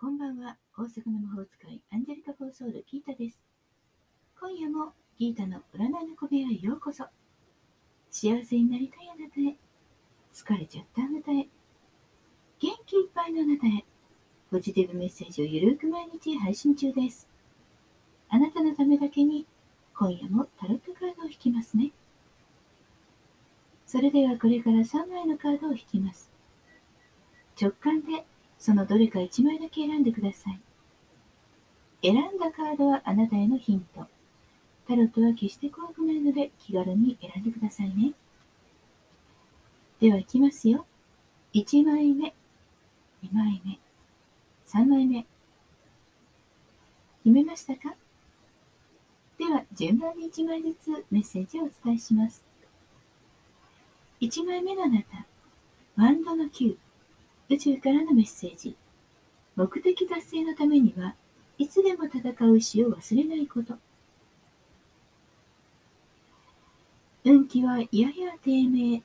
こんばんは。大阪の魔法使い、アンジェリカ・フォーソール・ギータです。今夜もギータの占いの小部屋へようこそ。幸せになりたいあなたへ。疲れちゃったあなたへ。元気いっぱいのあなたへ。ポジティブメッセージをゆるく毎日配信中です。あなたのためだけに、今夜もタロットカードを引きますね。それではこれから3枚のカードを引きます。直感でそのどれか1枚だけ選んでください。選んだカードはあなたへのヒント。タロットは決して怖くないので気軽に選んでくださいね。では、いきますよ。1枚目、2枚目、3枚目。決めましたか？では、順番に1枚ずつメッセージをお伝えします。1枚目のあなた、ワンドの9。宇宙からのメッセージ。目的達成のためには、いつでも戦う意を忘れないこと。運気はやや低迷。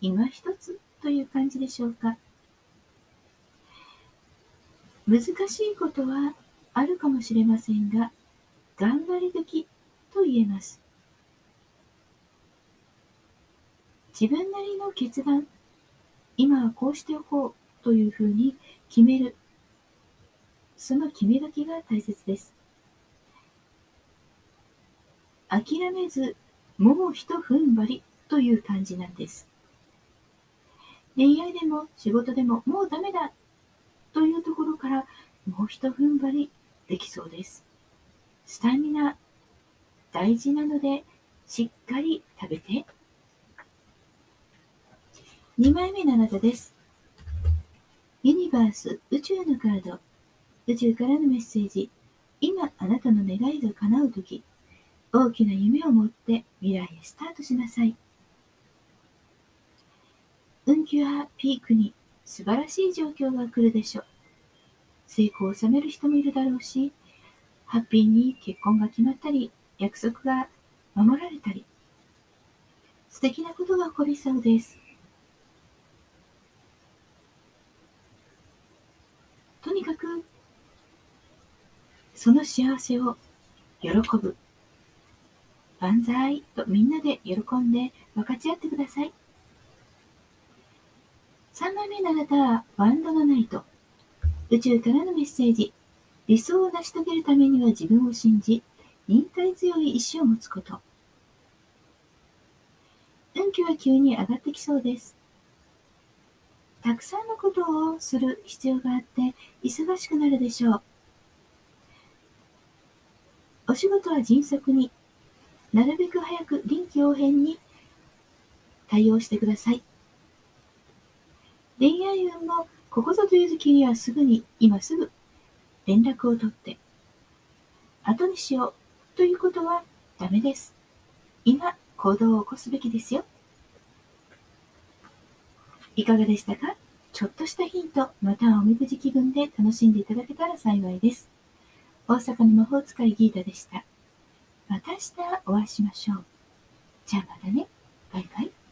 今一つという感じでしょうか。難しいことはあるかもしれませんが、頑張り時と言えます。自分なりの決断今はこうしておこうというふうに決める。その決め時が大切です。諦めず、もう一踏ん張りという感じなんです。恋愛でも仕事でももうダメだというところからもう一踏ん張りできそうです。スタミナ大事なのでしっかり食べて2枚目のあなたです。ユニバース宇宙のカード。宇宙からのメッセージ。今あなたの願いが叶うとき、大きな夢を持って未来へスタートしなさい。運気はピークに素晴らしい状況が来るでしょう。成功を収める人もいるだろうし、ハッピーに結婚が決まったり、約束が守られたり、素敵なことが起こりそうです。とにかく、その幸せを喜ぶ。万歳とみんなで喜んで分かち合ってください。3枚目のあなたはワンドのナイト。宇宙からのメッセージ。理想を成し遂げるためには自分を信じ、忍耐強い意志を持つこと。運気は急に上がってきそうです。たくさんのことをする必要があって忙しくなるでしょう。お仕事は迅速に、なるべく早く臨機応変に対応してください。恋愛運もここぞという時にはすぐに、今すぐ連絡を取って、後にしようということはダメです。今、行動を起こすべきですよ。いかがでしたか？ちょっとしたヒント、またはおみくじ気分で楽しんでいただけたら幸いです。大阪の魔法使いギータでした。また明日お会いしましょう。じゃあまたね。バイバイ。